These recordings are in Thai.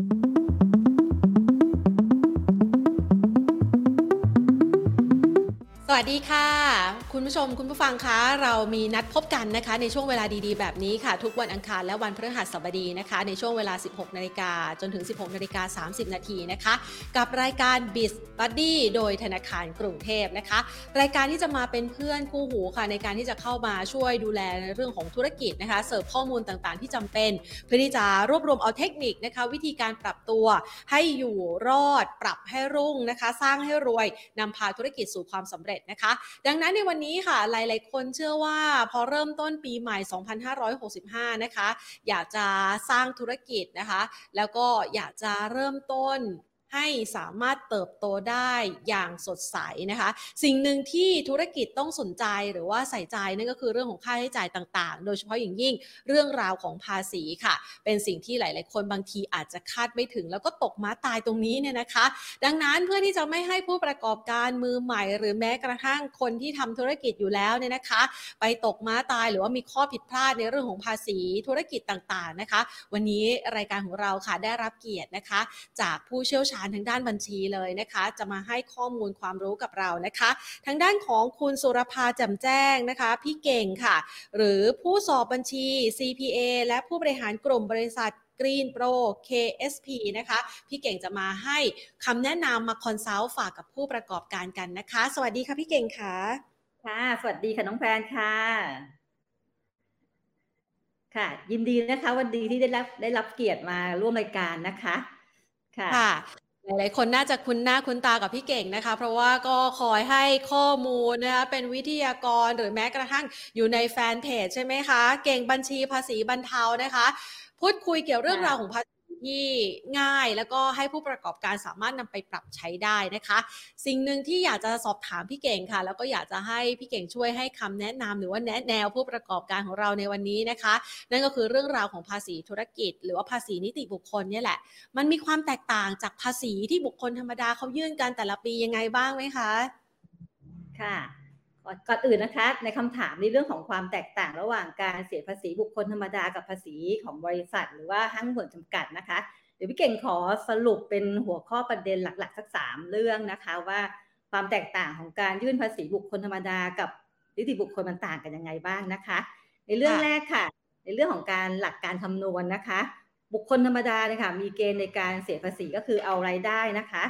สวัสดีค่ะคุณผู้ชมคุณผู้ฟังคะเรามีนัดพบกันนะคะ ในช่วงเวลาดีๆ แบบนี้ค่ะ ทุกวันอังคารและวันพฤหัสบดีนะคะ ในช่วงเวลา 16นาฬิกาจนถึง 16นาฬิกา30 นาทีนะคะ กับรายการ b i z Buddy โดยธนาคารกรุงเทพนะคะ รายการที่จะมาเป็นเพื่อนคู่หูค่ะ ในการที่จะเข้ามาช่วยดูแลในเรื่องของธุรกิจนะคะเสิร์ฟข้อมูลต่างๆ ที่จำเป็น เพื่อที่จะรวบรวมเอาเทคนิคนะคะ วิธีการปรับตัวให้อยู่รอด ปรับให้รุ่งนะคะ สร้างให้รวยนำพาธุรกิจสู่ความสำเร็จนะคะ ดังนั้นในวันนี้ค่ะ หลายๆ คนเชื่อว่าพอเริ่มต้นปีใหม่ 2565 นะคะ อยากจะสร้างธุรกิจนะคะ แล้วก็อยากจะเริ่มต้น ให้สามารถเติบโตได้อย่างสดใสนะคะ สิ่งหนึ่งที่ธุรกิจต้องสนใจหรือว่าใส่ใจนั่นก็คือเรื่องของค่าใช้จ่ายต่างๆ โดยเฉพาะอย่างยิ่งเรื่องราวของภาษีค่ะ เป็นสิ่งที่หลาย ๆ คนบางทีอาจจะคาดไม่ถึง แล้วก็ตกม้าตายตรงนี้เนี่ยนะคะ ดังนั้นเพื่อที่จะไม่ให้ผู้ประกอบการมือใหม่ หรือแม้กระทั่งคนที่ทำธุรกิจอยู่แล้วเนี่ยนะคะ ไปตกม้าตายหรือว่ามีข้อผิดพลาดในเรื่องของภาษีธุรกิจต่างๆนะคะ วันนี้รายการของเราค่ะได้รับเกียรตินะคะ จากผู้เชี่ยวชาญทางด้านบัญชีเลยนะคะ จะมาให้ข้อมูลความรู้กับเรานะคะ ทางด้านของคุณสุรภาแจ่มแจ้งนะคะ พี่เก่งค่ะ หรือผู้สอบบัญชี CPA และผู้บริหารกลุ่มบริษัท Green Pro KSP นะคะ พี่เก่งจะมาให้คำแนะนำมาคอนซัลท์ฝากกับผู้ประกอบการกันนะคะ สวัสดีค่ะพี่เก่งค่ะ ค่ะ สวัสดีค่ะน้องแพนค่ะ ค่ะ ยินดีนะคะ วันดีที่ได้รับได้รับเกียรติมาร่วมรายการนะคะ ค่ะค่ะ หลายๆคนน่าจะคุ้นหน้าคุ้นตากับพี่เก่งนะคะ เพราะว่าก็คอยให้ข้อมูลนะคะเป็นวิทยากรหรือแม้กระทั่งอยู่ในแฟนเพจใช่ไหมคะ เก่งบัญชีภาษีบรรเทานะคะ พูดคุยเกี่ยวเรื่องค่ะราวของภาษี ที่ง่ายแล้วก็ให้ผู้ประกอบการสามารถนำไปปรับใช้ได้นะคะ สิ่งหนึ่งที่อยากจะสอบถามพี่เก่งค่ะ แล้วก็อยากจะให้พี่เก่งช่วยให้คำแนะนำหรือว่าแนะแนวผู้ประกอบการของเราในวันนี้นะคะ นั่นก็คือเรื่องราวของภาษีธุรกิจ หรือว่าภาษีนิติบุคคลเนี่ยแหละ มันมีความแตกต่างจากภาษีที่บุคคลธรรมดาเขายื่นกันแต่ละปียังไงบ้างไหมคะ ค่ะ ก่อนอื่นนะคะในคำถามในเรื่องของความแตกต่างระหว่างการเสียภาษีบุคคลธรรมดากับภาษีของบริษัท หรือว่าห้างส่วนจำกัดนะคะ เดี๋ยวพี่เก่งขอสรุปเป็นหัวข้อประเด็นหลักๆ สักสามเรื่องนะคะว่าความแตกต่างของการยื่นภาษีบุคคลธรรมดากับนิติบุคคลมันต่างกันยังไงบ้างนะคะ ในเรื่องแรกค่ะ ในเรื่องของการหลักการคำนวณนะคะ บุคคลธรรมดาเนี่ยค่ะมีเกณฑ์ในการเสียภาษีก็คือเอารายได้นะคะ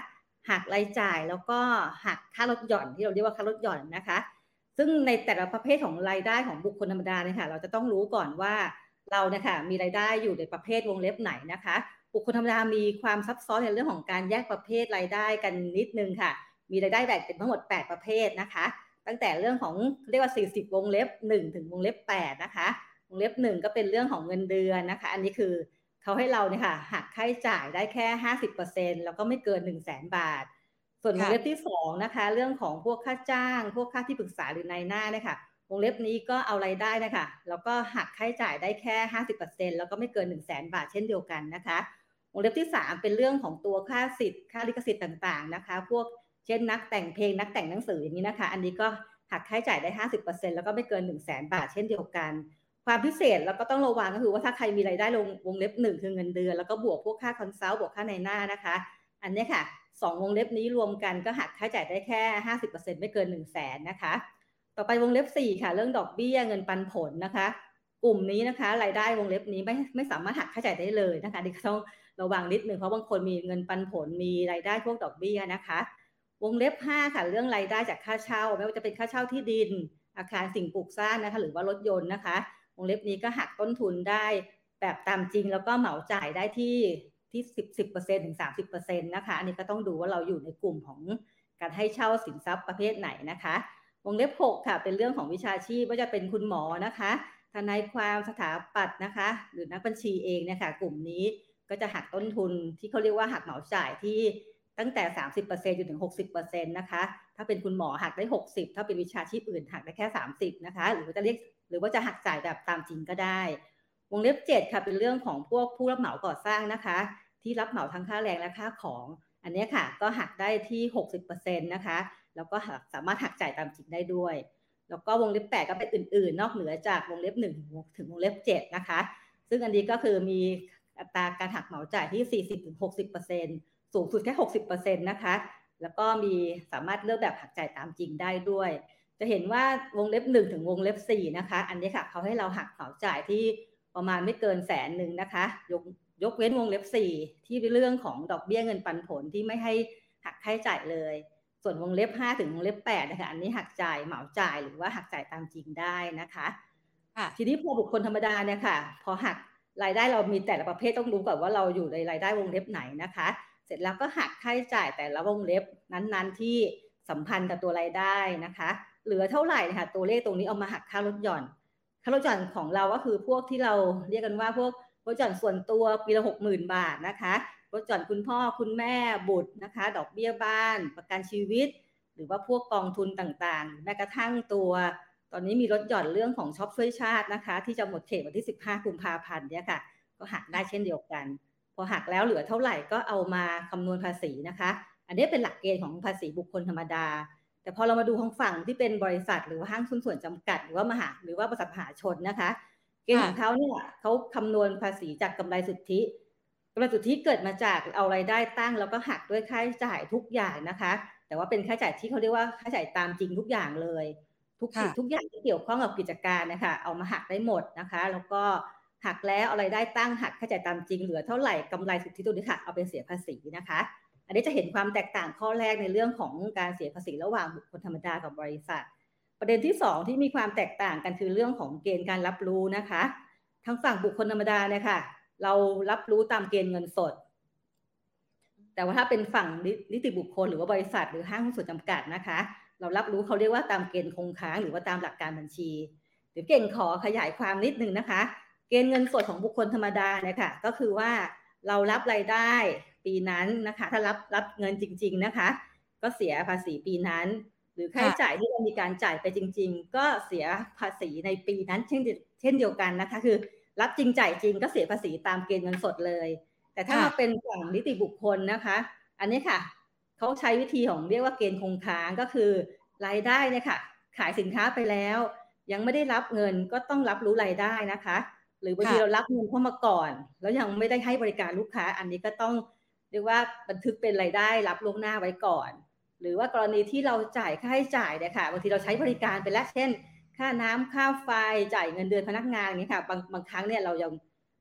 หักรายจ่ายแล้วก็หักค่าลดหย่อนที่เราเรียกว่าค่าลดหย่อนนะคะ ซึ่งในแต่ละประเภทของรายได้ของบุคคลธรรมดาเนี่ยค่ะ เราจะต้องรู้ก่อนว่าเราเนี่ยค่ะมีรายได้อยู่ในประเภทวงเล็บไหนนะคะ บุคคลธรรมดามีความซับซ้อนในเรื่องของการแยกประเภทรายได้กันนิดนึงค่ะ มีรายได้แบ่งเป็นทั้งหมด 8 ประเภทนะคะ ตั้งแต่เรื่องของเรียกว่า 40 วงเล็บ 1 ถึงวงเล็บ 8 นะคะ วงเล็บ 1 ก็เป็นเรื่องของเงินเดือนนะคะ อันนี้คือเขาให้เราเนี่ยค่ะหักค่าใช้จ่ายได้แค่ 50%แล้วก็ไม่เกิน 1 0 0 0 0แบาท ส่วนวงค่ะเล็บที่สองนะคะ เรื่องของพวกค่าจ้าง พวกค่าที่ปรึกษาหรือนายหน้าเนี่ยค่ะวงเล็บนี้ก็เอารายได้นะคะแล้วก็หักค่าใช้จ่ายได้แค่ 50%แล้วก็ไม่เกิน 1 0 0 0 0แบาทเช่นเดียวกันนะคะวงเล็บที่ 3 เป็นเรื่องของตัวค่าสิทธิ์ค่าลิขสิทธิ์ต่างๆนะคะ พวกเช่นนักแต่งเพลงนักแต่งหนังสืออย่างนี้นะคะ อันนี้ก็หักค่าใช้จ่ายได้ 50%แล้วก็ไม่เกิน 1 0 0 0 0แบาทเช่นเดียวกัน ความพิเศษแล้วก็ต้องระวังก็คือว่าถ้าใครมีรายได้ลงวงเล็บหนึ่งคือเงินเดือนแล้วก็บวกพวกค่าคอนซัลท์บวกค่าในหน้านะคะ อันเนี้ยค่ะ สองวงเล็บนี้รวมกันก็หักค่าใช้จ่ายได้แค่50%ไม่เกิน1 0 0 0 0แสนนะคะ ต่อไปวงเล็บ4ค่ะ เรื่องดอกเบี้ยเงินปันผลนะคะ กลุ่มนี้นะคะ รายได้วงเล็บนี้ไม่ไม่สามารถหักค่าใช้จ่ายได้เลยนะคะนี่ก็ต้องระวังนิดหนึ่งเพราะบางคนมีเงินปันผลมีรายได้พวกดอกเบี้ยนะคะ วงเล็บ5ค่ะ เรื่องรายได้จากค่าเช่า ไม่ว่าจะเป็นค่าเช่าที่ดิน อาคารสิ่งปลูกสร้างนะคะ หรือว่ารถยนต์นะคะ วงเล็บนี้ก็หักต้นทุนได้แบบตามจริงแล้วก็เหมาจ่ายได้ที่ ที่สิบสิบเปอร์เซ็นถึงสามสิบเปอร์เซ็นตนะคะ อันนี้ก็ต้องดูว่าเราอยู่ในกลุ่มของการให้เช่าสินทรัพย์ประเภทไหนนะคะ วงเล็บ6ค่ะ เป็นเรื่องของวิชาชีพว่าจะเป็นคุณหมอนะคะ ทนายความสถาปัตย์นะคะ หรือนักบัญชีเองเนี่ยค่ะ กลุ่มนี้ก็จะหักต้นทุนที่เขาเรียกว่าหักเหมาจ่ายที่ตั้งแต่ 30%จนถึง 60%นะคะ ถ้าเป็นคุณหมอหักได้ 60 ถ้าเป็นวิชาชีพอื่นหักได้แค่ 30 นะคะ หรือว่าจะเรียกหรือว่าจะหักจ่ายแบบตามจริงก็ได้ วงเล็บ 7 ค่ะเป็นเรื่องของพวกผู้รับเหมาก่อสร้างนะคะ ที่รับเหมาทั้งค่าแรงและค่าของ อันนี้ค่ะก็หักได้ที่ 60%นะคะแล้วก็สามารถหักจ่ายตามจริงได้ด้วย แล้วก็วงเล็บ 8 ก็เป็นอื่น ๆ นอกเหนือจากวงเล็บ 1 ถึงวงเล็บ 7 นะคะ ซึ่งอันนี้ก็คือมีอัตราการหักเหมาจ่ายที่ 40-60%สูงสุดแค่ 60%นะคะ แล้วก็มีสามารถเลือกแบบหักจ่ายตามจริงได้ด้วย จะเห็นว่าวงเล็บ 1 ถึงวงเล็บ 4 นะคะ อันนี้ค่ะเขาให้เราหักเหมาจ่ายที่ ประมาณไม่เกินแสนหนึ่งนะคะ ยกยกเว้นวงเล็บ 4 ที่เป็นเรื่องของดอกเบี้ยเงินปันผลที่ไม่ให้หักค่าใช้จ่ายเลย ส่วนวงเล็บ 5 ถึงวงเล็บ8นะคะอันนี้หักจ่ายเหมาจ่ายหรือว่าหักจ่ายตามจริงได้นะคะทีนี้พอบุคคลธรรมดาเนี่ยค่ะ พอหักรายได้เรามีแต่ละประเภทต้องรู้ก่อนว่าเราอยู่ในรายได้วงเล็บไหนนะคะ เสร็จแล้วก็หักค่าใช้จ่ายแต่ละวงเล็บนั้นๆ ที่สัมพันธ์กับตัวรายได้นะคะ เหลือเท่าไหร่นะคะตัวเลขตรงนี้เอามาหักค่าลดหย่อน ค่าลดหย่อนของเราก็คือพวกที่เราเรียกกันว่าพวกลดหย่อนส่วนตัวปีละหกหมื่นบาทนะคะลดหย่อนคุณพ่อคุณแม่บุตรนะคะ ดอกเบี้ยบ้าน ประกันชีวิต หรือว่าพวกกองทุนต่างๆ แม้กระทั่งตัว ตอนนี้มีลดหย่อนเรื่องของช็อปช่วยชาตินะคะ ที่จะหมดเขตวันที่ 15กุมภาพันธ์เนี่ยค่ะ ก็หักได้เช่นเดียวกัน พอหักแล้วเหลือเท่าไหร่ก็เอามาคำนวณภาษีนะคะ อันนี้เป็นหลักเกณฑ์ของภาษีบุคคลธรรมดา แต่พอเรามาดูของฝั่งที่เป็นบริษัท หรือว่าห้างหุ้นส่วนจำกัด หรือว่ามหาหรือว่าบริษัทมหาชนนะคะ เกณฑ์ของเขาเนี่ยเขาคำนวณภาษีจากกำไรสุทธิกำไรสุทธิเกิดมาจากเอารายได้ตั้ง แล้วก็หักด้วยค่าใช้จ่ายทุกอย่างนะคะ แต่ว่าเป็นค่าใช้จ่ายที่เขาเรียกว่าค่าใช้จ่ายตามจริงทุกอย่างเลย ทุกสิ่งทุกอย่างที่เกี่ยวข้องกับกิจการนะคะเอามาหักได้หมดนะคะ แล้วก็หักแล้วเอารายได้ตั้งหักค่าใช้จ่ายตามจริงเหลือเท่าไหร่กำไรสุทธิตัวนี้ค่ะเอาไปเสียภาษีนะคะ อันนี้จะเห็นความแตกต่างข้อแรกในเรื่องของการเสียภาษีระหว่างบุคคลธรรมดากับบริษัท ประเด็นที่ 2 ที่มีความแตกต่างกันคือเรื่องของเกณฑ์การรับรู้นะคะ ทั้งฝั่งบุคคลธรรมดาเนี่ยค่ะ เรารับรู้ตามเกณฑ์เงินสด แต่ว่าถ้าเป็นฝั่งนิติบุคคลหรือว่าบริษัท หรือห้างหุ้นส่วนจำกัดนะคะ เรารับรู้เขาเรียกว่าตามเกณฑ์คงค้างหรือว่าตามหลักการบัญชีเดี๋ยวเก่งขอขยายความนิดนึงนะคะ เกณฑ์เงินสดของบุคคลธรรมดาเนี่ยค่ะก็คือว่าเรารับรายได้ ปีนั้นนะคะ ถ้ารับรับเงินจริง ๆนะคะ ก็เสียภาษีปีนั้น หรือค่าใช้จ่ายที่เรามีการจ่ายไปจริง ๆ ก็เสียภาษีในปีนั้น เช่นเช่นเดียวกันนะคะ คือ รับจริงจ่ายจริงก็เสียภาษีตามเกณฑ์เงินสดเลย แต่ถ้ามาเป็นฝั่งนิติบุคคลนะคะ อันนี้ค่ะเขาใช้วิธีของเรียกว่าเกณฑ์คงค้างก็คือรายได้เนี่ยค่ะ ขายสินค้าไปแล้ว ยังไม่ได้รับเงินก็ต้องรับรู้รายได้นะคะ หรือบางทีเรารับเงินเข้ามาก่อน แล้วยังไม่ได้ให้บริการลูกค้า อันนี้ก็ต้อง เรียกว่าบันทึกเป็นรายได้รับล่วงหน้าไว้ก่อน หรือว่ากรณีที่เราจ่ายค่าใช้จ่ายเนี่ยค่ะบางทีเราใช้บริการไปแล้วเช่น ค่าน้ำค่าไฟจ่ายเงินเดือนพนักงานอย่างนี้ค่ะบางบางครั้งเนี่ยเรายัง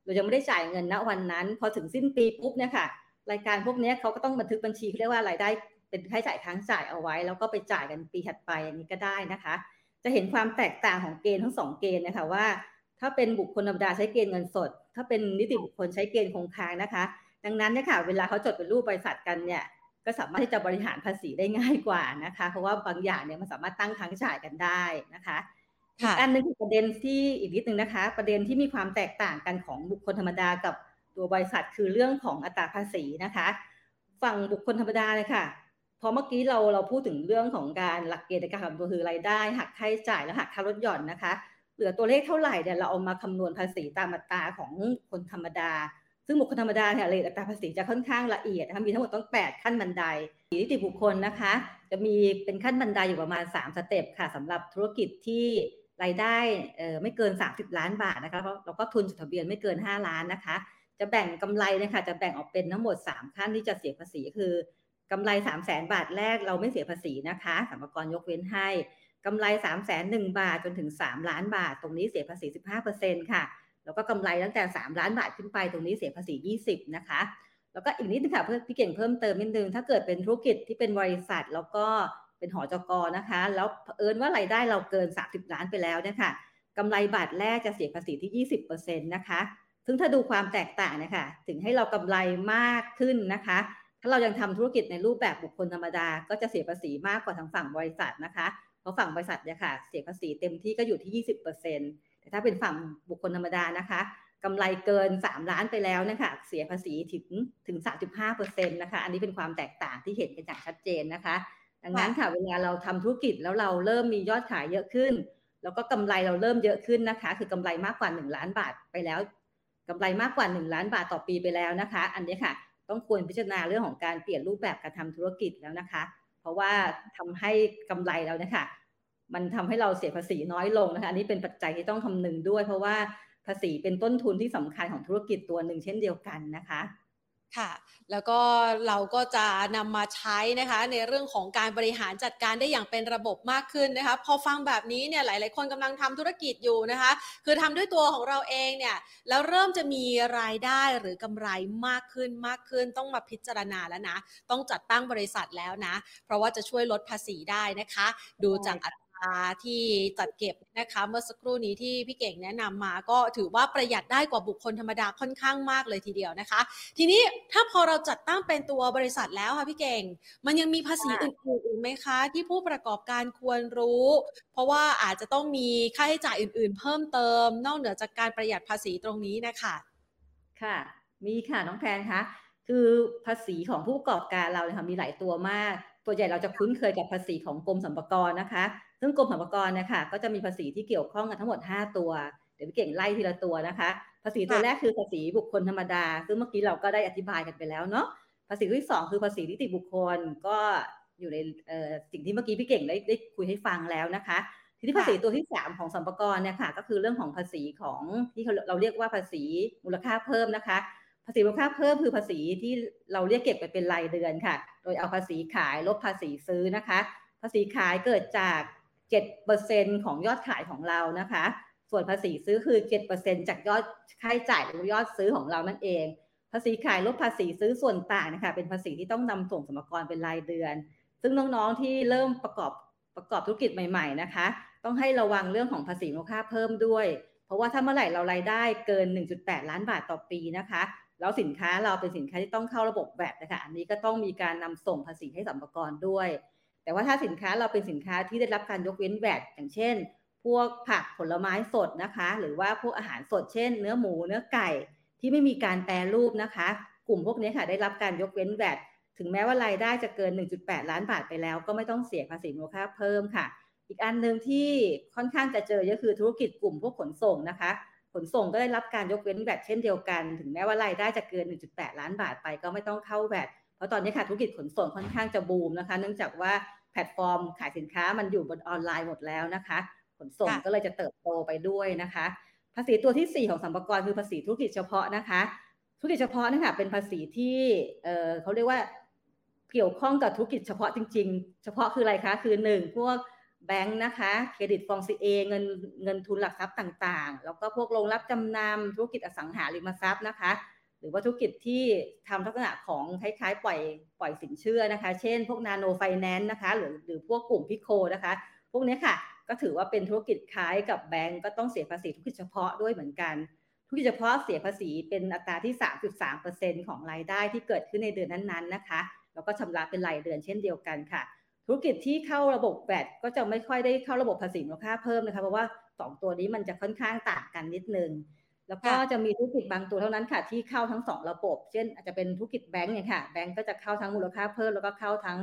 เรายังไม่ได้จ่ายเงินณวันนั้น พอถึงสิ้นปีปุ๊บเนี่ยค่ะรายการพวกนี้เขาก็ต้องบันทึกบัญชีเรียกว่ารายได้เป็นค่าใช้จ่ายค้างจ่ายเอาไว้ แล้วก็ไปจ่ายกันปีถัดไปอันนี้ก็ได้นะคะ จะเห็นความแตกต่างของเกณฑ์ทั้งสองเกณฑ์นะคะว่า ถ้าเป็นบุคคลธรรมดาใช้เกณฑ์เงินสด ถ้าเป็นนิติบุคคลใช้เกณฑ์คงค้างนะคะ ดังนั้นเนี่ยค่ะเวลาเขาจดเป็นรูปบริษัทกันเนี่ยก็สามารถที่จะบริหารภาษีได้ง่ายกว่านะคะ เพราะว่าบางอย่างเนี่ยมันสามารถตั้งค้างจ่ายกันได้นะคะอีกอันนึงคือประเด็นที่อีกนิดนึงนะคะ ประเด็นที่มีความแตกต่างกันของบุคคลธรรมดากับตัวบริษัทคือเรื่องของอัตราภาษีนะคะ ฝั่งบุคคลธรรมดาเลยค่ะพอเมื่อกี้เราเราพูดถึงเรื่องของการหลักเกณฑ์ในการคำนวณคือรายได้หักค่าใช้จ่ายและหักค่าลดหย่อนนะคะ เหลือตัวเลขเท่าไหร่เนี่ยเราเอามาคำนวณภาษีตามอัตราของคนธรรมดา ซึ่งบุคคลธรรมดาเนี่ยเลยอัตราภาษีจะค่อนข้างละเอียดนะคะมีทั้งหมดต้อง 8 ขั้นบันไดนิติบุคคลนะคะ จะมีเป็นขั้นบันไดอยู่ประมาณ 3 สเต็ปค่ะสำหรับธุรกิจที่รายได้ไม่เกิน 30 ล้านบาทนะคะแล้วก็ทุนจดทะเบียนไม่เกิน 5 ล้านนะคะ จะแบ่งกำไรนะคะจะแบ่งออกเป็นทั้งหมด 3 ขั้นที่จะเสียภาษีคือกำไร 3 0 0แสนบาทแรกเราไม่เสียภาษีนะคะสรรพากรยกเว้นให้กำไร3 0 0แสนหบาทจนถึง 3 ล้านบาท ตรงนี้เสียภาษี 15%ค่ะ แล้วก็กำไรตั้งแต่ 3 ล้านบาทขึ้นไปตรงนี้เสียภาษี 20 นะคะ แล้วก็อีกนิดนึงค่ะเพื่อพี่เก่งเพิ่มเติมนิดนึง ถ้าเกิดเป็นธุรกิจที่เป็นบริษัท แล้วก็เป็นหอจกนะคะ แล้วเอิญว่ารายได้เราเกิน 30 ล้านไปแล้วเนี่ยค่ะกำไรบาทแรกจะเสียภาษีที่ 20%นะคะ ซึ่งถ้าดูความแตกต่างนะคะถึงให้เรากำไรมากขึ้นนะคะ ถ้าเรายังทำธุรกิจในรูปแบบบุคคลธรรมดา ก็จะเสียภาษีมากกว่าทางฝั่งบริษัทนะคะ เพราะฝั่งบริษัทเนี่ยค่ะ เสียภาษีเต็มที่ก็อยู่ที่ 20%แต่ ถ้าเป็นฝั่งบุคคลธรรมดานะคะกำไรเกิน 3 ล้านไปแล้วนะคะเสียภาษีถึงถึง 35%นะคะ อันนี้เป็นความแตกต่างที่เห็นกันอย่างชัดเจนนะคะ ดังนั้นค่ะเวลาเราทำธุรกิจแล้วเราเริ่มมียอดขายเยอะขึ้น แล้วก็กำไรเราเริ่มเยอะขึ้นนะคะ คือกำไรมากกว่า 1 ล้านบาทไปแล้วกำไรมากกว่า 1 ล้านบาทต่อปีไปแล้วนะคะ อันนี้ค่ะ ต้องควรพิจารณาเรื่องของการเปลี่ยนรูปแบบการทำธุรกิจแล้วนะคะ เพราะว่าทำให้กำไรเราเนี่ยค่ะ มันทำให้เราเสียภาษีน้อยลงนะคะอันนี้เป็นปัจจัยที่ต้องคำนึงด้วย เพราะว่าภภาษีเป็นต้นทุนที่สำคัญของธุรกิจตัวหนึ่งเช่นเดียวกันนะคะค่ะ แล้วก็เราก็จะนำมาใช้นะคะในเรื่องของการบริหารจัดการได้อย่างเป็นระบบมากขึ้นนะคะ พอฟังแบบนี้เนี่ยหลาย ๆ คนกำลังทำธุรกิจอยู่นะคะ คือทำด้วยตัวของเราเองเนี่ยแล้วเริ่มจะมีรายได้หรือกำไรมากขึ้นมากขึ้น ต้องมาพิจารณาแล้วนะ ต้องจัดตั้งบริษัทแล้วนะ เพราะว่าจะช่วยลดภาษีได้นะคะ ดูจาก อัตที่จัดเก็บนะคะเมื่อสักครู่นี้ที่พี่เก่งแนะนำมาก็ถือว่าประหยัดได้กว่าบุคคลธรรมดาค่อนข้างมากเลยทีเดียวนะคะ ทีนี้ถ้าพอเราจัดตั้งเป็นตัวบริษัทแล้วค่ะพี่เก่ง มันยังมีภาษีอื่นๆอีกไหมคะ ที่ผู้ประกอบการควรรู้ เพราะว่าอาจจะต้องมีค่าใช้จ่ายอื่น ๆ เพิ่มเติม นอกเหนือจากการประหยัดภาษีตรงนี้นะคะค่ะ มีค่ะน้องแพนคะคือภาษีของผู้ประกอบการเราเนี่ยค่ะมีหลายตัวมาก ตัวใหญ่เราจะคุ้นเคยกับภาษีของกรมสรรพากรนะคะ ซึ่งกรมสรรพากรนะคะก็จะมีภาษีที่เกี่ยวข้องกันทั้งหมด 5 ตัว เดี๋ยวพี่เก่งไล่ทีละตัวนะคะ ภาษีตัวแรกคือภาษีบุคคลธรรมดา ซึ่งเมื่อกี้เราก็ได้อธิบายกันไปแล้วเนาะ ภาษีที่ 2 คือภาษีนิติบุคคล ก็อยู่ในสิ่งที่เมื่อกี้พี่เก่งได้ได้คุยให้ฟังแล้วนะคะ ทีนี้ภาษีตัวที่ 3 ของสัมปกรเนี่ยค่ะ ก็คือเรื่องของภาษีของที่เราเรียกว่าภาษีมูลค่าเพิ่มนะคะภาษีมูลค่าเพิ่มคือภาษีที่เราเรียกเก็บไปเป็นรายเดือนค่ะ โดยเอาภาษีขายลบภาษีซื้อนะคะ ภาษีขายเกิดจาก 7%ของยอดขายของเรานะคะ ส่วนภาษีซื้อคือ 7%จากยอดค่าใช้จ่ายหรือยอดซื้อของเรานั่นเอง ภาษีขายลบภาษีซื้อส่วนต่างนะคะเป็นภาษีที่ต้องนำส่งสมรกรเป็นรายเดือน ซึ่งน้องๆที่เริ่มประกอบประกอบธุรกิจใหม่ ๆนะคะ ต้องให้ระวังเรื่องของภาษีมูลค่าเพิ่มด้วย เพราะว่าถ้าเมื่อไหร่เรารายได้เกิน 1.8 ล้านบาทต่อปีนะคะแล้วสินค้าเราเป็นสินค้าที่ต้องเข้าระบบแวดนะคะ อันนี้ก็ต้องมีการนำส่งภาษีให้สัมภาระด้วย แต่ว่าถ้าสินค้าเราเป็นสินค้าที่ได้รับการยกเว้นแวดอย่างเช่น พวกผักผลไม้สดนะคะ หรือว่าพวกอาหารสดเช่น เนื้อหมูเนื้อไก่ที่ไม่มีการแปรรูปนะคะ กลุ่มพวกนี้ค่ะได้รับการยกเว้นแวดถึงแม้ว่ารายได้จะเกิน 1.8 ล้านบาทไปแล้ว ก็ไม่ต้องเสียภาษีมูลค่าเพิ่มค่ะ อีกอันหนึ่งที่ค่อนข้างจะเจอก็คือธุรกิจกลุ่มพวกขนส่งนะคะ ขนส่งก็ได้รับการยกเว้นแวดเช่นเดียวกัน ถึงแม้ว่ารายได้จะเกิน 1.8 ล้านบาทไป ก็ไม่ต้องเข้าแวด เพราะตอนนี้ค่ะธุรกิจขนส่งค่อนข้างจะบูมนะคะ เนื่องจากว่าแพลตฟอร์มขายสินค้ามันอยู่บนออนไลน์หมดแล้วนะคะ ขนส่งก็เลยจะเติบโตไปด้วยนะคะ ภาษีตัวที่ 4 ของสัมภาระคือภาษีธุรกิจเฉพาะนะคะ ธุรกิจเฉพาะนะคะเป็นภาษีที่เเขาเรียกว่าเกี่ยวข้องกับธุรกิจเฉพาะจริง ๆ เฉพาะคืออะไรคะคือ 1 พวกแบงค์นะคะ เครดิตฟองซีเอเงินเงินทุนหลักทรัพย์ต่างๆ แล้วก็พวกโรงรับจำนำธุรกิจอสังหาริมทรัพย์นะคะ หรือว่าธุรกิจที่ทำลักษณะของคล้ายๆ ปล่อยปล่อยสินเชื่อนะคะ เช่น พวกนาโนไฟแนนซ์นะคะ หรือหรือพวกกลุ่มพิโคนะคะ พวกนี้ค่ะ ก็ถือว่าเป็นธุรกิจคล้ายกับแบงก์ก็ต้องเสียภาษีธุรกิจเฉพาะด้วยเหมือนกัน ธุรกิจเฉพาะเสียภาษีเป็นอัตราที่ 3.3%ของรายได้ที่เกิดขึ้นในเดือนนั้นๆนะคะ แล้วก็ชำระเป็นรายเดือนเช่นเดียวกันค่ะ ธุรกิจที่เข้าระบบแบตก็จะไม่ค่อยได้เข้าระบบภาษีมูลค่าเพิ่มนะคะ เพราะว่า 2 ตัวนี้มันจะค่อนข้างต่างกันนิดนึง แล้วก็จะมีธุรกิจบางตัวเท่านั้นค่ะ ที่เข้าทั้งสองระบบ เช่น อาจจะเป็นธุรกิจแบงก์เนี่ยค่ะ แบงก์ก็จะเข้าทั้งมูลค่าเพิ่มแล้วก็เข้าทั้ง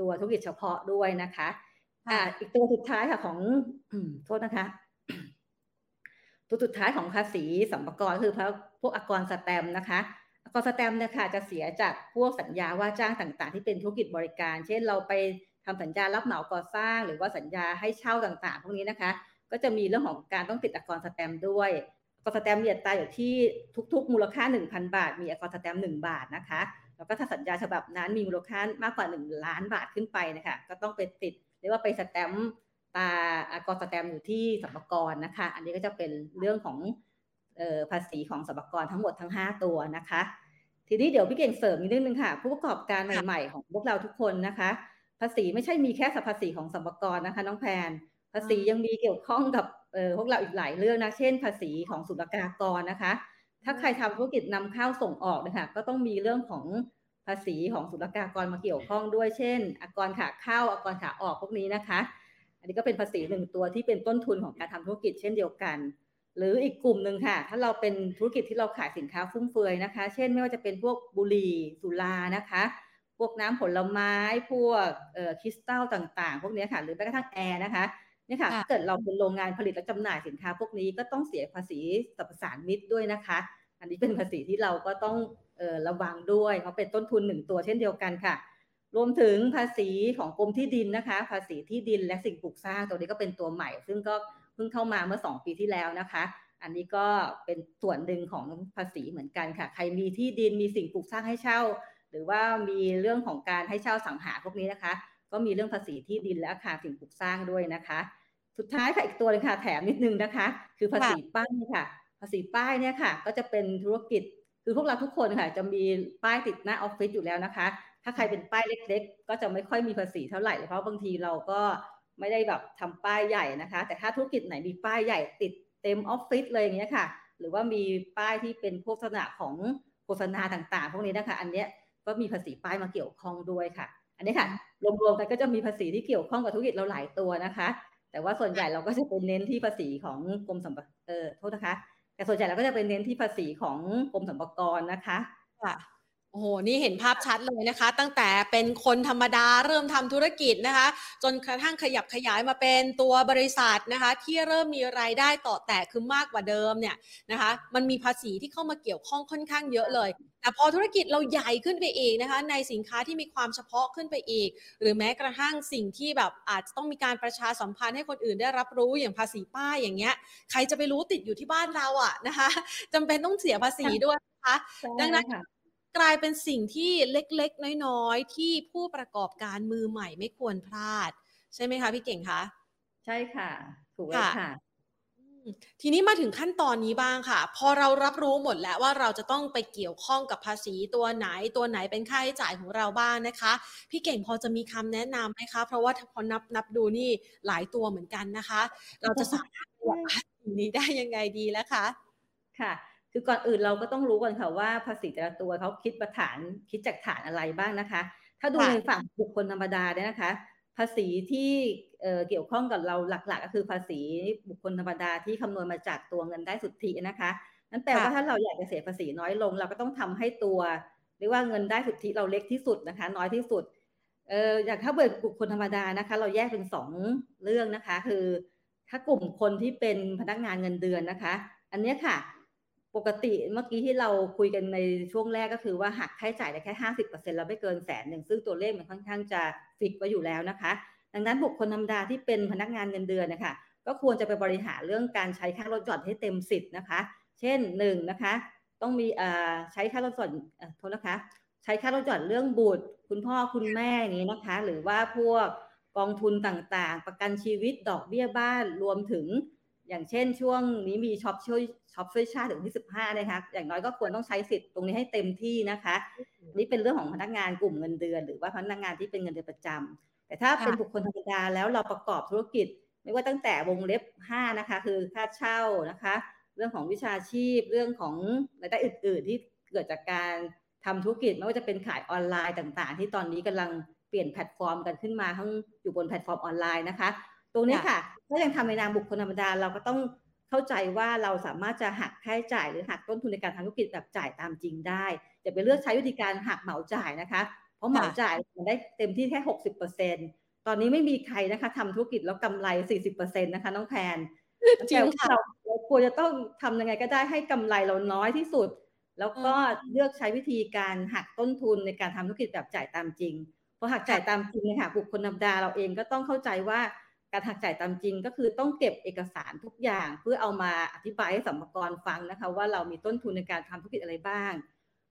ตัวธุรกิจเฉพาะด้วยนะคะ อ่า อีกตัวสุดท้ายค่ะของโทษนะคะ ตัวสุดท้ายของภาษีสรรพากรคือพวกอากรแสตมป์นะคะอากรแสตมป์เนี่ยค่ะจะเสียจากพวกสัญญาว่าจ้างต่างๆ ที่เป็นธุรกิจบริการ เช่น เราไปทำสัญญารับเหมาก่อสร้าง หรือว่าสัญญาให้เช่าต่างๆ พวกนี้นะคะ ก็จะมีเรื่องของการต้องติดอากรแสตมป์ด้วยอากรแสตมป์เนี่ยจ่ายอยู่ที่ทุกๆ มูลค่า 1,000 บาท มีอากรแสตมป์1บาทนะคะ แล้วก็ถ้าสัญญาฉบับนั้นมีมูลค่ามากกว่า 1 ล้านบาทขึ้นไปนะคะก็ต้องไปติดเรียกว่าไปสแตมตาอักรสแตมอยู่ที่สัมภาระนะคะ อันนี้ก็จะเป็นเรื่องของภาษีของสัมภาระทั้งหมดทั้ง 5 ตัวนะคะ ทีนี้เดี๋ยวพี่เก่งเสริมอีกนิดนึงค่ะ ผู้ประกอบการใหม่ๆของพวกเราทุกคนนะคะ ภาษีไม่ใช่มีแค่สัภาษีของสัมภาระนะคะ น้องแพนภาษียังมีเกี่ยวข้องกับ พวกเราอีกหลายเรื่องนะ เช่น ภาษีของศุลกากรนะคะ ถ้าใครทำธุรกิจนำเข้าส่งออกนะคะก็ต้องมีเรื่องของภาษีของศุลกากรมาเกี่ยวข้องด้วย เช่น อากรขาเข้า อากรขาออกพวกนี้นะคะ อันนี้ก็เป็นภาษีหนึ่งตัวที่เป็นต้นทุนของการทำธุรกิจเช่นเดียวกัน หรืออีกกลุ่มหนึ่งค่ะ ถ้าเราเป็นธุรกิจที่เราขายสินค้าฟุ่มเฟือยนะคะ เช่น ไม่ว่าจะเป็นพวกบุหรี่สุรานะคะ พวกน้ำผลไม้ พวกคริสตัลต่าง ๆ พวกนี้ค่ะ หรือแม้กระทั่งแอร์นะคะ นี่ค่ะถ้าเกิดเราเป็นโรงงานผลิตและจำหน่ายสินค้าพวกนี้ก็ต้องเสียภาษีสรรพสานมิตรด้วยนะคะ อันนี้เป็นภาษีที่เราก็ต้องออระวังด้วยเพราะเป็นต้นทุนหนึ่งตัวเช่นเดียวกันค่ะ รวมถึงภาษีของกรมที่ดินนะคะ ภาษีที่ดินและสิ่งปลูกสร้างตัวนี้ก็เป็นตัวใหม่ ซึ่งก็เพิ่งเข้ามาเมื่อ 2 ปีที่แล้วนะคะ อันนี้ก็เป็นส่วนหนึ่งของภาษีเหมือนกันค่ะ ใครมีที่ดินมีสิ่งปลูกสร้างให้เช่า หรือว่ามีเรื่องของการให้เช่าสังหาพวกนี้นะคะ ก็มีเรื่องภาษีที่ดินและอาคารสิ่งปลูกสร้างด้วยนะคะ สุดท้ายค่ะอีกตัวนึงค่ะแถมนิดนึงนะคะ คือภาษีป้ายค่ะ ภาษีป้ายเนี่ยค่ะ ก็จะเป็นธุรกิจคือพวกเราทุกคนค่ะ จะมีป้ายติดหน้าออฟฟิศอยู่แล้วนะคะ ถ้าใครเป็นป้ายเล็ก ๆ ก็จะไม่ค่อยมีภาษีเท่าไหร่เพราะบางทีเราก็ไม่ได้แบบทำป้ายใหญ่นะคะ แต่ถ้าธุรกิจไหนมีป้ายใหญ่ติดเต็มออฟฟิศเลยอย่างเงี้ยค่ะ หรือว่ามีป้ายที่เป็นโฆษณาของโฆษณาต่างๆ พวกนี้นะคะ อันเนี้ยก็มีภาษีป้ายมาเกี่ยวข้องด้วยค่ะ อันนี้ค่ะ รวมๆกันก็จะมีภาษีที่เกี่ยวข้องกับธุรกิจเราหลายตัวนะคะ แต่ว่าส่วนใหญ่เราก็จะเป็นเน้นที่ภาษีของกรมสรรพเออโทษนะคะ แต่ส่วนใหญ่เราก็จะเป็นเน้นที่ภาษีของกรมสรรพากรนะคะค่ะ โอ้โห นี่เห็นภาพชัดเลยนะคะ ตั้งแต่เป็นคนธรรมดาเริ่มทำธุรกิจนะคะ จนกระทั่งขยับขยายมาเป็นตัวบริษัทนะคะ ที่เริ่มมีรายได้ต่อแต่คือมากกว่าเดิมเนี่ยนะคะ มันมีภาษีที่เข้ามาเกี่ยวข้องค่อนข้างเยอะเลย แต่พอธุรกิจเราใหญ่ขึ้นไปอีกนะคะ ในสินค้าที่มีความเฉพาะขึ้นไปอีก หรือแม้กระทั่งสิ่งที่แบบอาจจะต้องมีการประชาสัมพันธ์ให้คนอื่นได้รับรู้อย่างภาษีป้ายอย่างเงี้ย ใครจะไปรู้ติดอยู่ที่บ้านเราอะนะคะจำเป็นต้องเสียภาษีด้วยนะคะ ดังนั้น กลายเป็นสิ่งที่เล็กๆ น้อยๆ ที่ผู้ประกอบการมือใหม่ไม่ควรพลาด ใช่ไหมคะพี่เก่งคะ ใช่ค่ะ ถูกเลยค่ะ ทีนี้มาถึงขั้นตอนนี้บ้างค่ะ พอเรารับรู้หมดแล้วว่าเราจะต้องไปเกี่ยวข้องกับภาษีตัวไหนตัวไหนเป็นค่าใช้จ่ายของเราบ้างนะคะ พี่เก่งพอจะมีคำแนะนำไหมคะ เพราะว่าพอนับนับดูนี่หลายตัวเหมือนกันนะคะ เราจะสามารถวัดสิ่งนี้ได้ยังไงดีแล้วคะ ค่ะ คือก่อนอื่นเราก็ต้องรู้ก่อนค่ะว่าภาษีแต่ละตัวเขาคิดประฐานคิดจากฐานอะไรบ้างนะคะ ถ้าดูในฝั่งบุคคลธรรมดาเนี่ยนะคะ ภาษีที่เกี่ยวข้องกับเราหลักๆ ก็คือภาษีบุคคลธรรมดาที่คำนวณมาจากตัวเงินได้สุทธินะคะนั่นแปลว่าถ้าเราอยากจะเสียภาษีน้อยลง เราก็ต้องทำให้ตัวเรียกว่าเงินได้สุทธิเราเล็กที่สุดนะคะ น้อยที่สุดเอออย่างถ้าเบิกบุคคลธรรมดานะคะ เราแยกเป็นสองเรื่องนะคะ คือ ถ้ากลุ่มคนที่เป็นพนักงานเงินเดือนนะคะ อันนี้ค่ะ ปกติเมื่อกี้ที่เราคุยกันในช่วงแรกก็คือว่าหักค่าใช้จ่ายได้แค่ห้าสิบเปอร์เซ็นต์แล้วไม่เกินแสนหนึ่งซึ่งตัวเลขมันค่อนข้างจะฟิกไว้อยู่แล้วนะคะ ดังนั้นบุคคลธรรมดาที่เป็นพนักงานเงินเดือนนะคะก็ควรจะไปบริหารเรื่องการใช้ค่าลดหย่อนให้เต็มสิทธิ์นะคะ เช่นหนึ่งนะคะ ต้องมีใช้ค่าลดหย่อน โทษนะคะ ใช้ค่าลดหย่อนเรื่องบุตร คุณพ่อคุณแม่อย่างนี้นะคะ หรือว่าพวกกองทุนต่างๆ ประกันชีวิตดอกเบี้ยบ้านรวมถึง อย่างเช่นช่วงนี้มีช็อปช่วยช็อปช่วยชาติถึงที่สิบห้านะคะ อย่างน้อยก็ควรต้องใช้สิทธิ์ตรงนี้ให้เต็มที่นะคะ นี่เป็นเรื่องของพนักงานกลุ่มเงินเดือน หรือว่าพนักงานที่เป็นเงินเดือนประจำแต่ถ้าเป็นบุคคลธรรมดาแล้วเราประกอบธุรกิจ ไม่ว่าตั้งแต่วงเล็บห้านะคะ คือค่าเช่านะคะ เรื่องของวิชาชีพเรื่องของรายได้อื่น ๆ ที่เกิดจากการทำธุรกิจไม่ว่าจะเป็นขายออนไลน์ต่าง ๆ ที่ตอนนี้กำลังเปลี่ยนแพลตฟอร์มกันขึ้นมาทั้งอยู่บนแพลตฟอร์มออนไลน์นะคะ ตรงนี้ค่ะ ถ้ายังทำในนามบุคคลธรรมดาเราก็ต้องเข้าใจว่าเราสามารถจะหักค่าใช้จ่ายหรือหักต้นทุนในการทำธุรกิจแบบจ่ายตามจริงได้อย่าไปเลือกใช้วิธีการหักเหมาจ่ายนะคะ เพราะเหมาจ่ายมันได้เต็มที่แค่หกสิบเปอร์เซ็นตอนนี้ไม่มีใครนะคะทำธุรกิจแล้วกำไรสี่สิบเปอร์เซ็นตนะคะน้องแพนจริงค่ะเราควรจะต้องทำยังไงก็ได้ให้กำไรเราน้อยที่สุด แล้วก็เลือกใช้วิธีการหักต้นทุนในการทำธุรกิจแบบจ่ายตามจริงพอหักจ่ายตามจริงเนี่ยค่ะบุคคลธรรมดาเราเองก็ต้องเข้าใจว่า การหักจ่ายตามจริงก็คือต้องเก็บเอกสารทุกอย่างเพื่อเอามาอธิบายให้สัมภาระฟังนะคะ ว่าเรามีต้นทุนในการทำธุรกิจอะไรบ้าง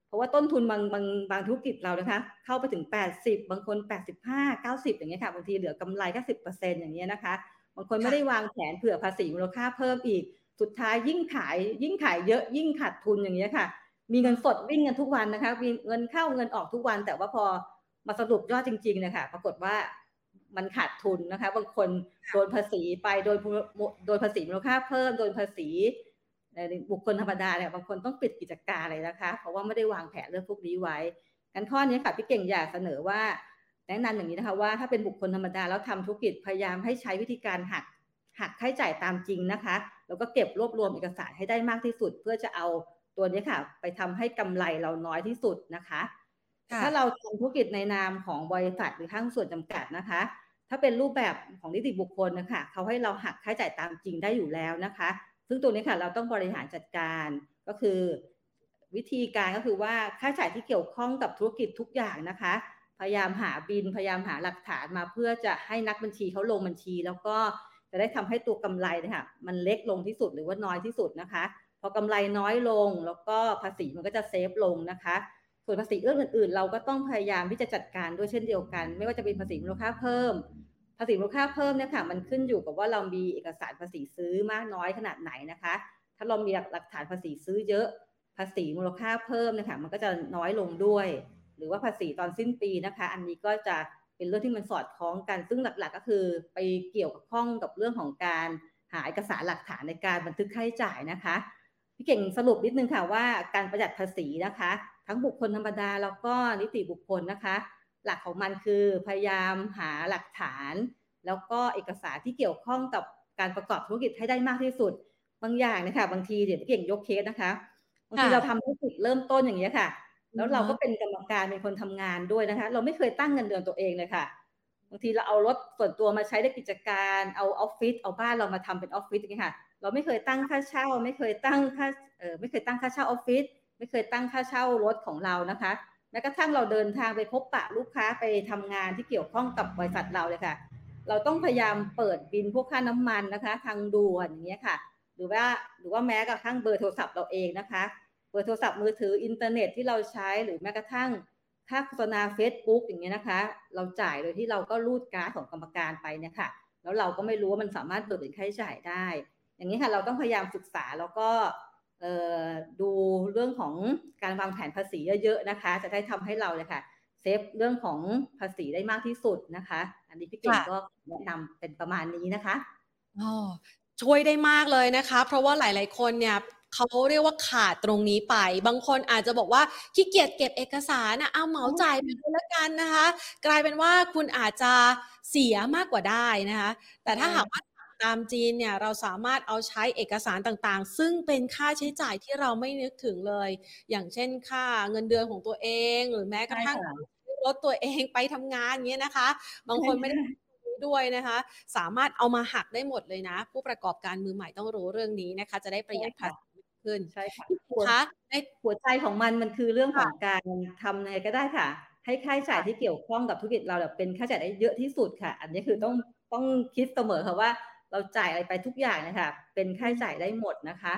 เพราะว่าต้นทุนบางบางบางธุรกิจเรานะคะ เข้าไปถึง 80 บางคน 85 90 อย่างเงี้ยค่ะบางทีเหลือกำไรแค่สิอย่างเงี้ยนะคะบางคนไม่ได้วางแผนเผื่อภาษีมูลค่าเพิ่มอีก สุดท้ายยิ่งขายยิ่งขายเยอะยิ่งขาดทุนอย่างเงี้ยค่ะ มีเงินสดวิ่งกันทุกวันนะคะมีเงินเข้าเงินออกทุกวัน แต่ว่าพอมาสรุปยอดจริงๆนะคะปรากฏว่า มันขาดทุนนะคะ บางคนโดนภาษีไปโดนโดนภาษีมูลค่าเพิ่มโดนภาษีบุคคลธรรมดาเนี่ยบางคนต้องปิดกิจการเลยนะคะ เพราะว่าไม่ได้วางแผนเรื่องพวกนี้ไว้กันข้อนี้ค่ะพี่เก่งอยากเสนอว่าแนะนำอย่างนี้นะคะว่าถ้าเป็นบุคคลธรรมดาแล้วทำธุรกิจพยายามให้ใช้วิธีการหักหักค่าใช้จ่ายตามจริงนะคะ แล้วก็เก็บรวบรวมเอกสารให้ได้มากที่สุด เพื่อจะเอาตัวนี้ค่ะ ไปทำให้กำไรเราน้อยที่สุดนะคะ ถ้าเราทำธุรกิจในนามของบริษัทหรือห้างส่วนจำกัดนะคะ ถ้าเป็นรูปแบบของนิติบุคคลนะคะเขาให้เราหักค่าใช้จ่ายตามจริงได้อยู่แล้วนะคะ ซึ่งตัวนี้ค่ะเราต้องบริหารจัดการก็คือ วิธีการก็คือว่าค่าใช้จ่ายที่เกี่ยวข้องกับธุรกิจทุกอย่างนะคะ พยายามหาบินพยายามหาหลักฐานมาเพื่อจะให้นักบัญชีเขาลงบัญชี แล้วก็จะได้ทำให้ตัวกำไรนะคะมันเล็กลงที่สุดหรือว่าน้อยที่สุดนะคะ พอกำไรน้อยลงแล้วก็ภาษีมันก็จะเซฟลงนะคะ ส่วนภาษีเรื่องอื่นๆ เราก็ต้องพยายามที่จะจัดการด้วยเช่นเดียวกัน ไม่ว่าจะเป็นภาษีมูลค่าเพิ่ม ภาษีมูลค่าเพิ่มเนี่ยค่ะมันขึ้นอยู่กับว่าเรามีเอกสารภาษีซื้อมากน้อยขนาดไหนนะคะ ถ้าเรามีหลักฐานภาษีซื้อเยอะภาษีมูลค่าเพิ่มนะคะมันก็จะน้อยลงด้วย หรือว่าภาษีตอนสิ้นปีนะคะ อันนี้ก็จะเป็นเรื่องที่มันสอดคล้องกัน ซึ่งหลักๆ ก็คือไปเกี่ยวกับข้องกับเรื่องของการหาเอกสารหลักฐานในการบันทึกค่าใช้จ่ายนะคะพี่เก่งสรุปนิดนึงค่ะว่าการประหยัดภาษีนะคะ ทั้งบุคคลธรรมดาแล้วก็นิติบุคคลนะคะ หลักของมันคือพยายามหาหลักฐาน แล้วก็เอกสารที่เกี่ยวข้องกับการประกอบธุรกิจให้ได้มากที่สุด บางอย่างนะคะบางทีเดี๋ยวพี่เก่งยกเคสนะคะบางทีเราทำธุรกิจเริ่มต้นอย่างนี้ค่ะ แล้วเราก็เป็นกรรมการเป็นคนทำงานด้วยนะคะ เราไม่เคยตั้งเงินเดือนตัวเองเลยค่ะบางทีเราเอารถส่วนตัวมาใช้ในกิจการเอาออฟฟิศเอาบ้านเรามาทำเป็นออฟฟิศอย่างนี้ค่ะ เราไม่เคยตั้งค่าเช่า ไม่เคยตั้งค่าเออไม่เคยตั้งค่าเช่าออฟฟิศ ไม่เคยตั้งค่าเช่ารถของเรานะคะแม้กระทั่งเราเดินทางไปพบปะลูกค้าไปทำงานที่เกี่ยวข้องกับบริษัทเราเลยค่ะ เราต้องพยายามเปิดบินพวกค่าน้ำมันนะคะ ทางด่วนอย่างเงี้ยค่ะ หรือว่าหรือว่าแม้กระทั่งเบอร์โทรศัพท์เราเองนะคะเบอร์โทรศัพท์มือถืออินเทอร์เน็ตที่เราใช้หรือแม้กระทั่งค่าโฆษณา Facebook อย่างเงี้ยนะคะ เราจ่ายโดยที่เราก็รูดการ์ดของกรรมการไปเนี่ยค่ะแล้วเราก็ไม่รู้ว่ามันสามารถเบิกเป็นค่าใช้จ่ายได้ อย่างนี้ค่ะเราต้องพยายามศึกษาแล้วก็ ดูเรื่องของการวางแผนภาษีเยอะๆนะคะ จะได้ทำให้เราเลยค่ะ เซฟเรื่องของภาษีได้มากที่สุดนะคะ อันนี้พี่เก่งก็แนะนำเป็นประมาณนี้นะคะอ๋อช่วยได้มากเลยนะคะ เพราะว่าหลาย ๆ คนเนี่ยเขาเรียกว่าขาดตรงนี้ไป บางคนอาจจะบอกว่าขี้เกียจเก็บเอกสารนะเอาเหมาจ่ายไปเลยละกันนะคะ กลายเป็นว่าคุณอาจจะเสียมากกว่าได้นะคะ แต่ถ้าหากว่า ตามจีนเนี่ยเราสามารถเอาใช้เอกสารต่างๆ ซึ่งเป็นค่าใช้จ่ายที่เราไม่นึกถึงเลย อย่างเช่นค่าเงินเดือนของตัวเอง หรือแม้กระทั่งรถตัวเองไปทำงานเงี้ยนะคะ บางคนไม่ได้ด้วยนะคะ สามารถเอามาหักได้หมดเลยนะ ผู้ประกอบการมือใหม่ต้องรู้เรื่องนี้นะคะ จะได้ประหยัดภาษีขึ้นใช่ค่ะคะในหัวใจของมันมันคือเรื่องของการทำไงก็ได้ค่ะ ให้ค่าใช้จ่ายที่เกี่ยวข้องกับธุรกิจเราเป็นค่าใช้จ่ายได้เยอะที่สุดค่ะ อันนี้คือต้องต้องคิดเสมอค่ะว่า เราจ่ายอะไรไปทุกอย่างนะคะเป็นค่าใช้จ่ายได้หมดนะคะ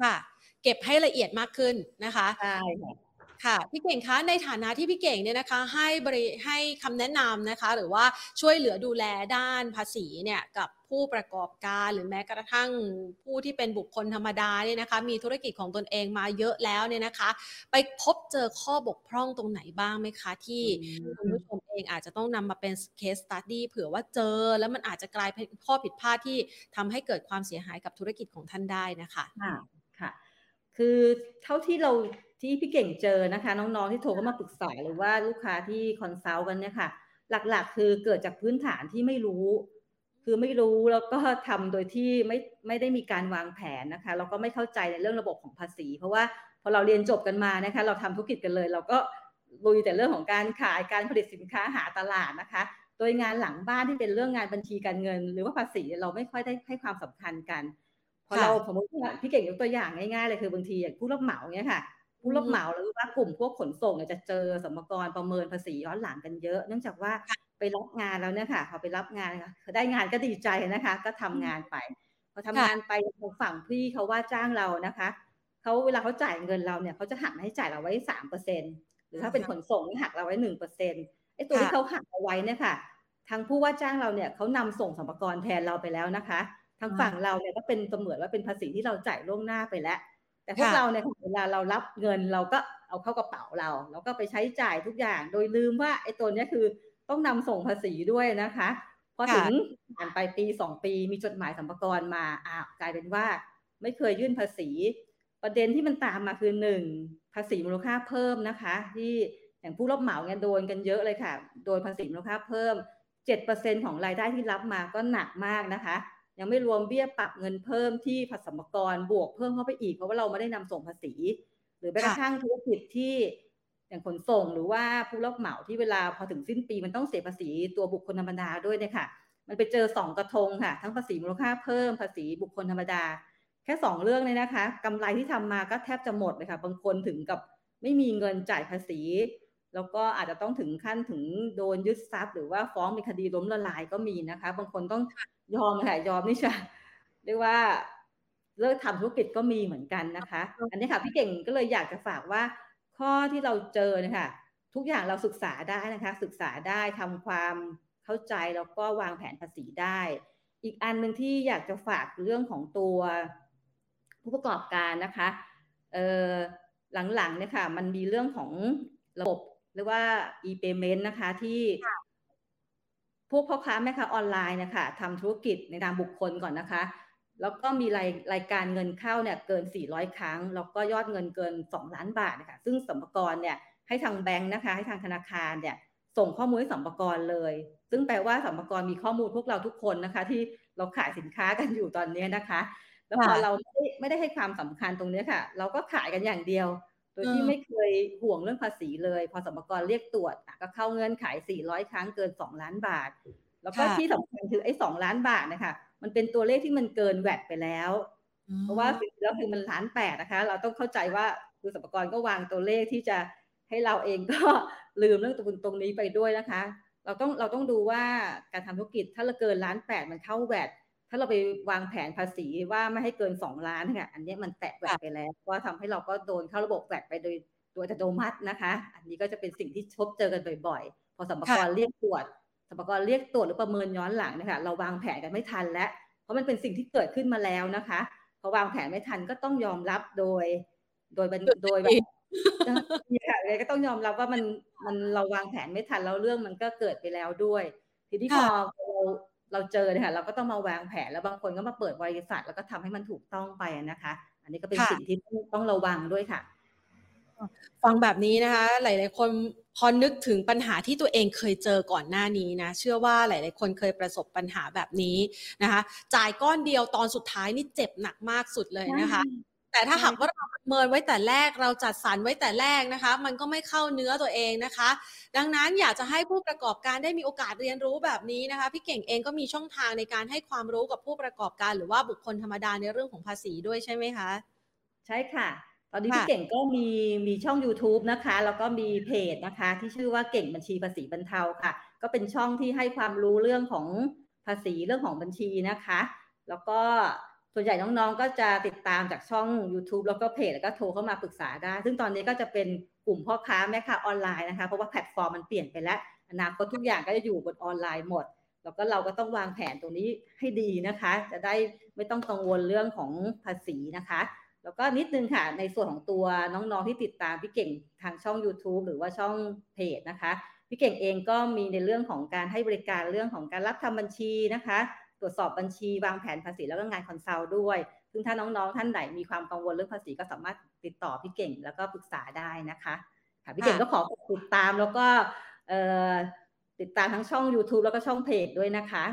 ค่ะ เก็บให้ละเอียดมากขึ้นนะคะใช่ค่ะ ค่ะพี่เก่งคะในฐานะที่พี่เก่งเนี่ยนะคะให้บริให้คำแนะนำนะคะ หรือว่าช่วยเหลือดูแลด้านภาษีเนี่ยกับผู้ประกอบการหรือแม้กระทั่งผู้ที่เป็นบุคคลธรรมดาเนี่ยนะคะ มีธุรกิจของตนเองมาเยอะแล้วเนี่ยนะคะ ไปพบเจอข้อบกพร่องตรงไหนบ้างไหมคะ ที่คุณผู้ชมเองอาจจะต้องนำมาเป็น case study เผื่อว่าเจอ แล้วมันอาจจะกลายเป็นข้อผิดพลาดที่ทำให้เกิดความเสียหายกับธุรกิจของท่านได้นะคะค่ะคือเท่าที่เรา ที่พี่เก่งเจอนะคะ น้องๆที่โทรเข้ามาปรึกษาหรือว่าลูกค้าที่ consult กันเนี่ยค่ะ หลักๆ คือเกิดจากพื้นฐานที่ไม่รู้ คือไม่รู้แล้วก็ทำโดยที่ไม่ไม่ได้มีการวางแผนนะคะแล้วก็ไม่เข้าใจในเรื่องระบบของภาษี เพราะว่าพอเราเรียนจบกันมานะคะ เราทำธุรกิจกันเลย เราก็ลุยแต่เรื่องของการขายการผลิตสินค้าหาตลาดนะคะ โดยงานหลังบ้านที่เป็นเรื่องงานบัญชีการเงิน หรือว่าภาษีเราไม่ค่อยได้ให้ความสำคัญกันพอเราสมมติพี่เก่งยกตัวอย่างง่ายๆเลยคือบางทีอย่างผู้รับเหมาเนี่ยค่ะ ผู้รับเหมาหรือว่ากลุ่มพวกขนส่งจะเจอสมกรประเมินภาษีย้อนหลังกันเยอะ เนื่องจากว่าไปรับงานแล้วเนี่ยค่ะพอไปรับงานได้งานก็ดีใจนะคะ ก็ทำงานไปพอทำงานไปฝั่งพี่เขาว่าจ้างเรานะคะเขาเวลาเขาจ่ายเงินเราเนี่ยเขาจะหักให้จ่ายเราไว้สามเปอร์เซ็นหรือถ้าเป็นขนส่งหักเราไว้หนึ่งเปอร์เซ็นไอ้ตัวที่เขาหักเอาไว้เนี่ยค่ะ ทางผู้ว่าจ้างเราเนี่ยเขานำส่งสมกรแทนเราไปแล้วนะคะ ทางฝั่งเราเนี่ยก็เป็นเสมือนว่าเป็นภาษีที่เราจ่ายล่วงหน้าไปแล้ว แต่พวกเราเนี่ยเวลาเรารับเงินเราก็เอาเข้ากระเป๋าเรา แล้วก็ไปใช้จ่ายทุกอย่าง โดยลืมว่าไอ้ตัวนี้คือต้องนำส่งภาษีด้วยนะคะพอถึงผ่านไปปีสองปีมีจดหมายสัมภาระมาอ้าวกลายเป็นว่าไม่เคยยื่นภาษี ประเด็นที่มันตามมาคือหนึ่งภาษีมูลค่าเพิ่มนะคะ ที่อย่างผู้รับเหมาเนี่ยโดนกันเยอะเลยค่ะ โดยภาษีมูลค่าเพิ่มเจ็ดเปอร์เซ็นของรายได้ที่รับมาก็หนักมากนะคะ ยังไม่รวมเบี้ยปรับเงินเพิ่มที่ผัสมกรบวกเพิ่มเข้าไปอีกเพราะว่าเราไม่ได้นำส่งภาษี หรือแม้กระทั่งธุรกิจที่อย่างขนส่งหรือว่าผู้รับเหมาที่เวลาพอถึงสิ้นปีมันต้องเสียภาษีตัวบุคคลธรรมดาด้วยเนี่ยค่ะ มันไปเจอสองกระทงค่ะ ทั้งภาษีมูลค่าเพิ่มภาษีบุคคลธรรมดา แค่สองเรื่องเลยนะคะกำไรที่ทำมาก็แทบจะหมดเลยค่ะบางคนถึงกับไม่มีเงินจ่ายภาษี แล้วก็อาจจะต้องถึงขั้นถึงโดนยึดทรัพย์ หรือว่าฟ้องเป็นคดีล้มละลายก็มีนะคะ บางคนต้องยอมค่ะยอมนี่จะเรียกว่าเลิกทำธุรกิจก็มีเหมือนกันนะคะ อันนี้ค่ะพี่เก่งก็เลยอยากจะฝากว่าข้อที่เราเจอนะคะทุกอย่างเราศึกษาได้นะคะ ศึกษาได้ทำความเข้าใจแล้วก็วางแผนภาษีได้ อีกอันหนึ่งที่อยากจะฝากเรื่องของตัวผู้ประกอบการนะคะเออหลังๆเนี่ยค่ะมันมีเรื่องของระบบ หรือว่า e-payment นะคะที่พวกพ่อค้าแม่ค้าออนไลน์นะคะทำธุรกิจในนามบุคคลก่อนนะคะ แล้วก็มีรายรายการเงินเข้าเนี่ยเกิน 400 ครั้ง แล้วก็ยอดเงินเกิน 2 ล้านบาทนะคะซึ่งสมปกรเนี่ยให้ทางแบงค์นะคะ ให้ทางธนาคารเนี่ยส่งข้อมูลให้สัมปกรเลย ซึ่งแปลว่าสัมปกรมีข้อมูลพวกเราทุกคนนะคะ ที่เราขายสินค้ากันอยู่ตอนนี้นะคะ แล้วพอเราไม่ได้ไม่ได้ให้ความสำคัญตรงนี้ค่ะ เราก็ขายกันอย่างเดียวโด ยที่ไม่เคยห่วงเรื่องภาษีเลย พอสัมปกรเรียกตรวจก็เข้าเงื่อนไข 400 ครั้งเกิน 2 ล้านบาท แล้วก็ที่สำคัญคือไอ้ 2 ล้านบาทนะคะมันเป็นตัวเลขที่มันเกินแวดไปแล้ว เพราะว่าสิ่งแล้วคือมันล้านแปดนะคะ เราต้องเข้าใจว่าคือสัมปกรก็วางตัวเลขที่จะให้เราเองก็ลืมเรื่องตรงตรงนี้ไปด้วยนะคะ เราต้องเราต้องดูว่าการทำธุรกิจถ้าเราเกินล้านแปดมันเข้าแวด ถ้าเราไปวางแผนภาษีว่าไม่ให้เกินสองล้านค่ะอันนี้มันแตะแวดไปแล้วว่าทำให้เราก็โดนเข้าระบบแวดไปโดยโดยอัตโนมัตินะคะ อันนี้ก็จะเป็นสิ่งที่พบเจอกันบ่อยๆ พอสัมปกรเรียกตรวจสัมปกรเรียกตรวจหรือประเมินย้อนหลังนะคะเราวางแผนกันไม่ทันแล้ว เพราะมันเป็นสิ่งที่เกิดขึ้นมาแล้วนะคะพอวางแผนไม่ทันก็ต้องยอมรับโดย โดยโดยแบบค่ะเลยก็ต้องยอมรับว่ามันมันเราวางแผนไม่ทันแล้วเรื่องมันก็เกิดไปแล้วด้วย ทีนี้พอเรา เราเจอเนี่ยค่ะเราก็ต้องมาวางแผนแล้วบางคนก็มาเปิดบริษัท แล้วก็ทำให้มันถูกต้องไปนะคะ อันนี้ก็เป็นสิ่งที่ต้องระวังด้วยค่ะ ฟังแบบนี้นะคะ หลาย ๆ คนพอนึกถึงปัญหาที่ตัวเองเคยเจอก่อนหน้านี้นะ เชื่อว่าหลาย ๆ คนเคยประสบปัญหาแบบนี้นะคะ จ่ายก้อนเดียวตอนสุดท้ายนี่เจ็บหนักมากสุดเลยนะคะ แต่ถ้าหากว่าเราประเมินไว้แต่แรกเราจัดสรรไว้แต่แรกนะคะ มันก็ไม่เข้าเนื้อตัวเองนะคะ ดังนั้นอยากจะให้ผู้ประกอบการได้มีโอกาสเรียนรู้แบบนี้นะคะพี่เก่งเองก็มีช่องทางในการให้ความรู้กับผู้ประกอบการหรือว่าบุคคลธรรมดาในเรื่องของภาษีด้วยใช่ไหมคะ ใช่ค่ะ ตอนนี้พี่เก่งก็มีมีช่อง YouTube นะคะ แล้วก็มีเพจนะคะ ที่ชื่อว่าเก่งบัญชีภาษีบรรเทาค่ะ ก็เป็นช่องที่ให้ความรู้เรื่องของภาษีเรื่องของบัญชีนะคะ แล้วก็ ส่วนใหญ่น้องๆ ก็จะติดตามจากช่อง YouTube แล้วก็เพจแล้วก็โทรเข้ามาปรึกษาได้ ซึ่งตอนนี้ก็จะเป็นกลุ่มพ่อค้าแม่ค้าออนไลน์นะคะ เพราะว่าแพลตฟอร์มมันเปลี่ยนไปแล้ว อนาคตทุกอย่างก็จะอยู่บนออนไลน์หมด แล้วก็เราก็ต้องวางแผนตรงนี้ให้ดีนะคะ จะได้ไม่ต้องกังวลเรื่องของภาษีนะคะ แล้วก็นิดนึงค่ะ ในส่วนของตัวน้องๆ ที่ติดตามพี่เก่งทางช่อง YouTube หรือว่าช่องเพจนะคะ พี่เก่งเองก็มีในเรื่องของการให้บริการเรื่องของการรับทำบัญชีนะคะ ตรวจสอบบัญชีวางแผนภาษีแล้วก็งานคอนซัลท์ด้วย ซึ่งถ้าน้องๆ ท่านไหนมีความกังวลเรื่องภาษีก็สามารถติดต่อพี่เก่งแล้วก็ปรึกษาได้นะคะค่ะพี่เก่งก็ขอติดตามแล้วก็ติดตามทั้งช่อง YouTube แล้วก็ช่องเพจด้วยนะคะ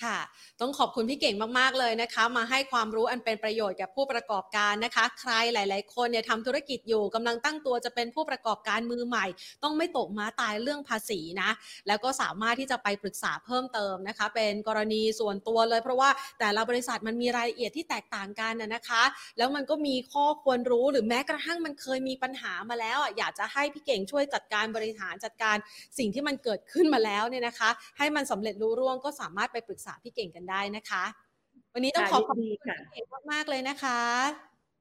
ค่ะ ต้องขอบคุณพี่เก่งมาก ๆ เลยนะคะ มาให้ความรู้อันเป็นประโยชน์กับผู้ประกอบการนะคะ ใครหลาย ๆ คนเนี่ยทำธุรกิจอยู่กำลังตั้งตัวจะเป็นผู้ประกอบการมือใหม่ ต้องไม่ตกม้าตายเรื่องภาษีนะ แล้วก็สามารถที่จะไปปรึกษาเพิ่มเติมนะคะ เป็นกรณีส่วนตัวเลย เพราะว่าแต่ละบริษัทมันมีรายละเอียดที่แตกต่างกันนะคะ แล้วมันก็มีข้อควรรู้หรือแม้กระทั่งมันเคยมีปัญหามาแล้วอยากจะให้พี่เก่งช่วยจัดการบริหารจัดการสิ่งที่มันเกิดขึ้นมาแล้วเนี่ยนะคะ ให้มันสำเร็จรู้ร่วงก็สามารถไปปรึกษาพี่เก่งกันได้นะคะ วันนี้ต้องขอขอบคุณพี่เก่งมากๆเลยนะคะ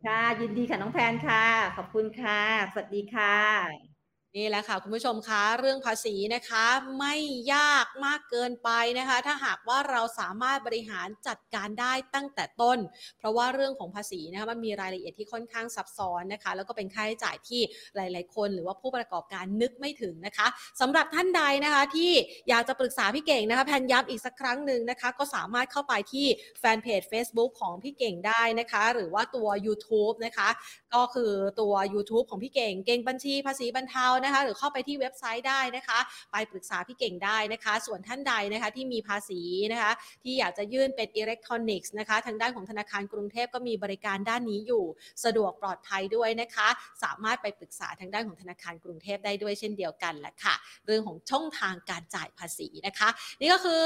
ค่ะ ยินดีค่ะน้องแพนค่ะ ขอบคุณค่ะ สวัสดีค่ะ นี่แหละค่ะคุณผู้ชมคะเรื่องภาษีนะคะไม่ยากมากเกินไปนะคะ ถ้าหากว่าเราสามารถบริหารจัดการได้ตั้งแต่ต้น เพราะว่าเรื่องของภาษีนะคะมันมีรายละเอียดที่ค่อนข้างซับซ้อนนะคะ แล้วก็เป็นค่าใช้จ่ายที่หลาย ๆ คนหรือว่าผู้ประกอบการนึกไม่ถึงนะคะสำหรับท่านใดนะคะที่อยากจะปรึกษาพี่เก่งนะคะแพนย้ำอีกสักครั้งหนึ่งนะคะ ก็สามารถเข้าไปที่แฟนเพจ Facebook ของพี่เก่งได้นะคะ หรือว่าตัว YouTube นะคะ ก็คือตัว YouTube ของพี่เก่ง เก่งบัญชีภาษีบรรเทานะคะหรือเข้าไปที่เว็บไซต์ได้นะคะ ไปปรึกษาพี่เก่งได้นะคะ ส่วนท่านใดนะคะที่มีภาษีนะคะ ที่อยากจะยื่นเป็นอิเล็กทรอนิกส์นะคะ ทางด้านของธนาคารกรุงเทพก็มีบริการด้านนี้อยู่สะดวกปลอดภัยด้วยนะคะ สามารถไปปรึกษาทางด้านของธนาคารกรุงเทพได้ด้วยเช่นเดียวกันแหละค่ะ เรื่องของช่องทางการจ่ายภาษีนะคะ นี่ก็คือ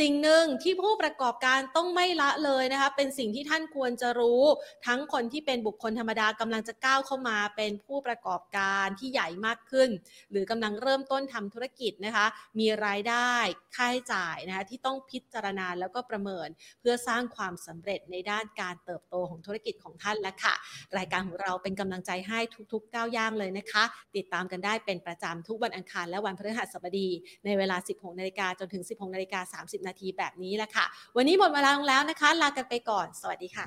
สิ่งหนึ่งที่ผู้ประกอบการต้องไม่ละเลยนะคะ เป็นสิ่งที่ท่านควรจะรู้ ทั้งคนที่เป็นบุคคลธรรมดากำลังจะก้าวเข้ามาเป็นผู้ประกอบการที่ใหญ่มากขึ้นขึ้น หรือกำลังเริ่มต้นทำธุรกิจนะคะ มีรายได้ค่าใช้จ่ายนะคะที่ต้องพิจารณาแล้วก็ประเมิน เพื่อสร้างความสำเร็จในด้านการเติบโตของธุรกิจของท่านแล้วค่ะ รายการของเราเป็นกำลังใจให้ทุกๆก้าวย่างเลยนะคะ ติดตามกันได้เป็นประจำทุกวันอังคารและวันพฤหัสบดี ในเวลา 16นาฬิกาจนถึง 16นาฬิกา30 นาทีแบบนี้แหละค่ะ วันนี้หมดเวลาลงแล้วนะคะ ลากันไปก่อน สวัสดีค่ะ